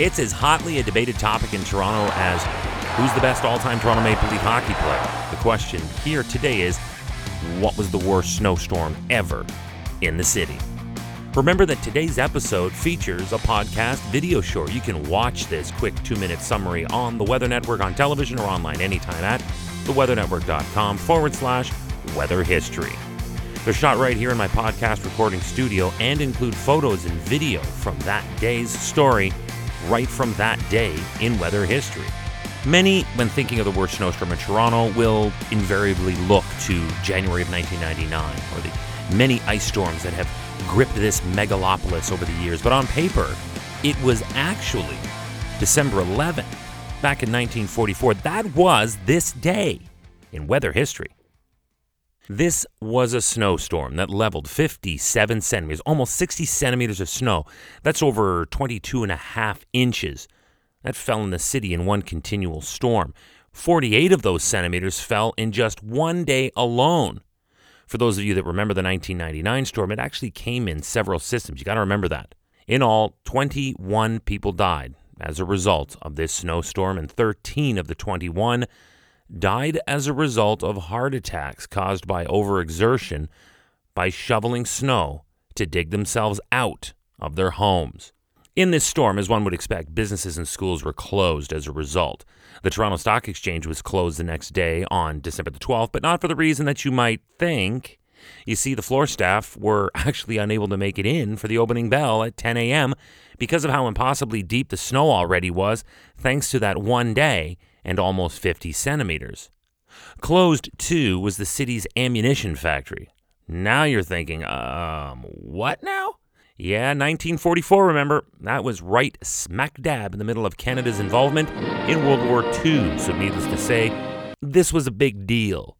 It's as hotly a debated topic in Toronto as who's the best all time Toronto Maple Leaf hockey player. The question here today is what was the worst snowstorm ever in the city? Remember that today's episode features a podcast video show. You can watch this quick two minute summary on the Weather Network on television or online anytime at theweathernetwork.com forward slash weather history. They're shot right here in my podcast recording studio and include photos and video from that day's story right from that day in weather history. Many, when thinking of the worst snowstorm in Toronto, will invariably look to January of 1999 or the many ice storms that have gripped this megalopolis over the years. But on paper, it was actually December 11th, back in 1944. That was this day in weather history. This was a snowstorm that leveled 57 centimeters, almost 60 centimeters of snow. That's over 22 and a half inches. That fell in the city in one continual storm. 48 of those centimeters fell in just one day alone. For those of you that remember the 1999 storm, it actually came in several systems. You got to remember that. In all, 21 people died as a result of this snowstorm, and 13 of the 21 died as a result of heart attacks caused by overexertion by shoveling snow to dig themselves out of their homes. In this storm, as one would expect, businesses and schools were closed as a result. The Toronto Stock Exchange was closed the next day on December the 12th, but not for the reason that you might think. You see, the floor staff were actually unable to make it in for the opening bell at 10 a.m. because of how impossibly deep the snow already was, thanks to that one day and almost 50 centimeters. Closed, too, was the city's ammunition factory. Now you're thinking, um, what now? Yeah, 1944, remember? That was right smack dab in the middle of Canada's involvement in World War II, so needless to say, this was a big deal.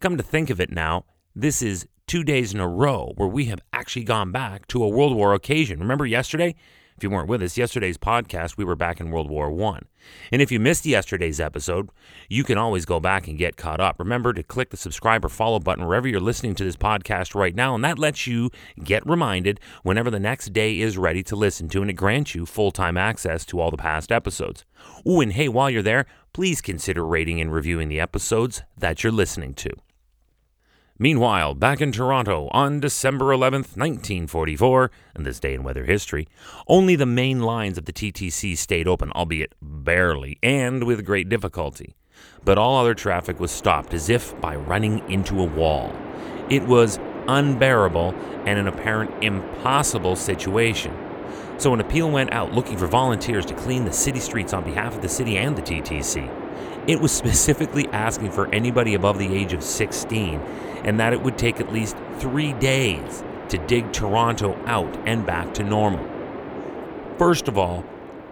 Come to think of it now, this is two days in a row where we have actually gone back to a World War occasion. Remember yesterday? If you weren't with us, yesterday's podcast, we were back in World War One. And if you missed yesterday's episode, you can always go back and get caught up. Remember to click the subscribe or follow button wherever you're listening to this podcast right now, and that lets you get reminded whenever the next day is ready to listen to, and it grants you full time access to all the past episodes. Ooh, and hey, while you're there, please consider rating and reviewing the episodes that you're listening to. Meanwhile, back in Toronto on December 11th, 1944, and this day in weather history, only the main lines of the TTC stayed open, albeit barely and with great difficulty. But all other traffic was stopped as if by running into a wall. It was unbearable and an apparent impossible situation. So an appeal went out looking for volunteers to clean the city streets on behalf of the city and the TTC. It was specifically asking for anybody above the age of 16 and that it would take at least three days to dig Toronto out and back to normal. First of all,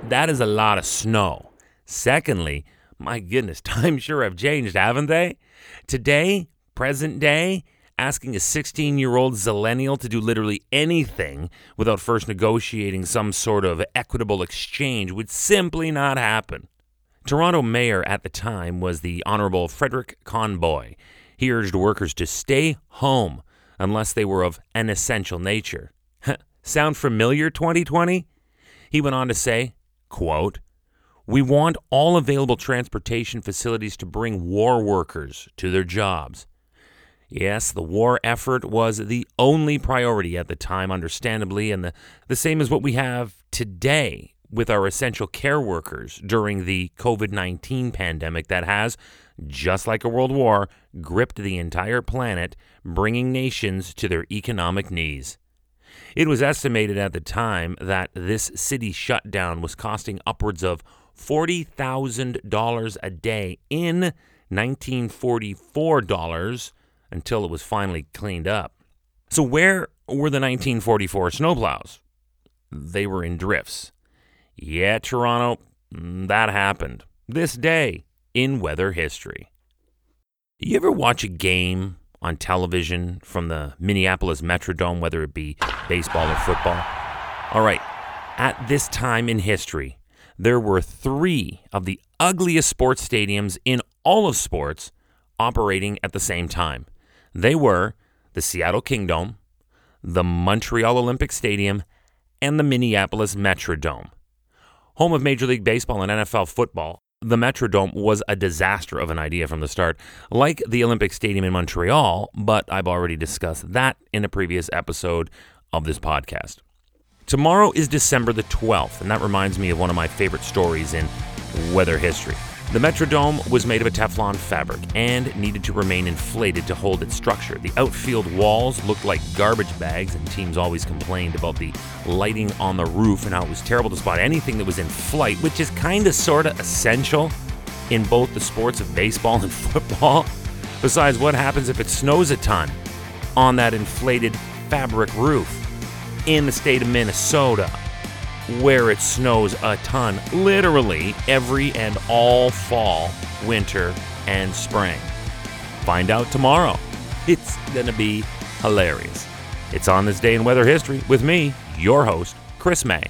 that is a lot of snow. Secondly, my goodness, times sure have changed, haven't they? Today, present day, asking a 16 year old zillennial to do literally anything without first negotiating some sort of equitable exchange would simply not happen. Toronto mayor at the time was the Honorable Frederick Conboy, he urged workers to stay home unless they were of an essential nature. Sound familiar, 2020? He went on to say, quote, We want all available transportation facilities to bring war workers to their jobs. Yes, the war effort was the only priority at the time, understandably, and the, the same as what we have today with our essential care workers during the COVID 19 pandemic that has, just like a world war, gripped the entire planet, bringing nations to their economic knees. It was estimated at the time that this city shutdown was costing upwards of $40,000 a day in 1944 dollars until it was finally cleaned up. So, where were the 1944 snowplows? They were in drifts. Yeah, Toronto, mm, that happened. This day in weather history. You ever watch a game on television from the Minneapolis Metrodome, whether it be baseball or football? All right, at this time in history, there were three of the ugliest sports stadiums in all of sports operating at the same time. They were the Seattle Kingdome, the Montreal Olympic Stadium, and the Minneapolis Metrodome. Home of Major League Baseball and NFL football, the Metrodome was a disaster of an idea from the start, like the Olympic Stadium in Montreal, but I've already discussed that in a previous episode of this podcast. Tomorrow is December the 12th, and that reminds me of one of my favorite stories in weather history. The Metrodome was made of a Teflon fabric and needed to remain inflated to hold its structure. The outfield walls looked like garbage bags, and teams always complained about the lighting on the roof and how it was terrible to spot anything that was in flight, which is kind of sort of essential in both the sports of baseball and football. Besides, what happens if it snows a ton on that inflated fabric roof in the state of Minnesota? Where it snows a ton, literally every and all fall, winter, and spring. Find out tomorrow. It's going to be hilarious. It's on this day in weather history with me, your host, Chris May.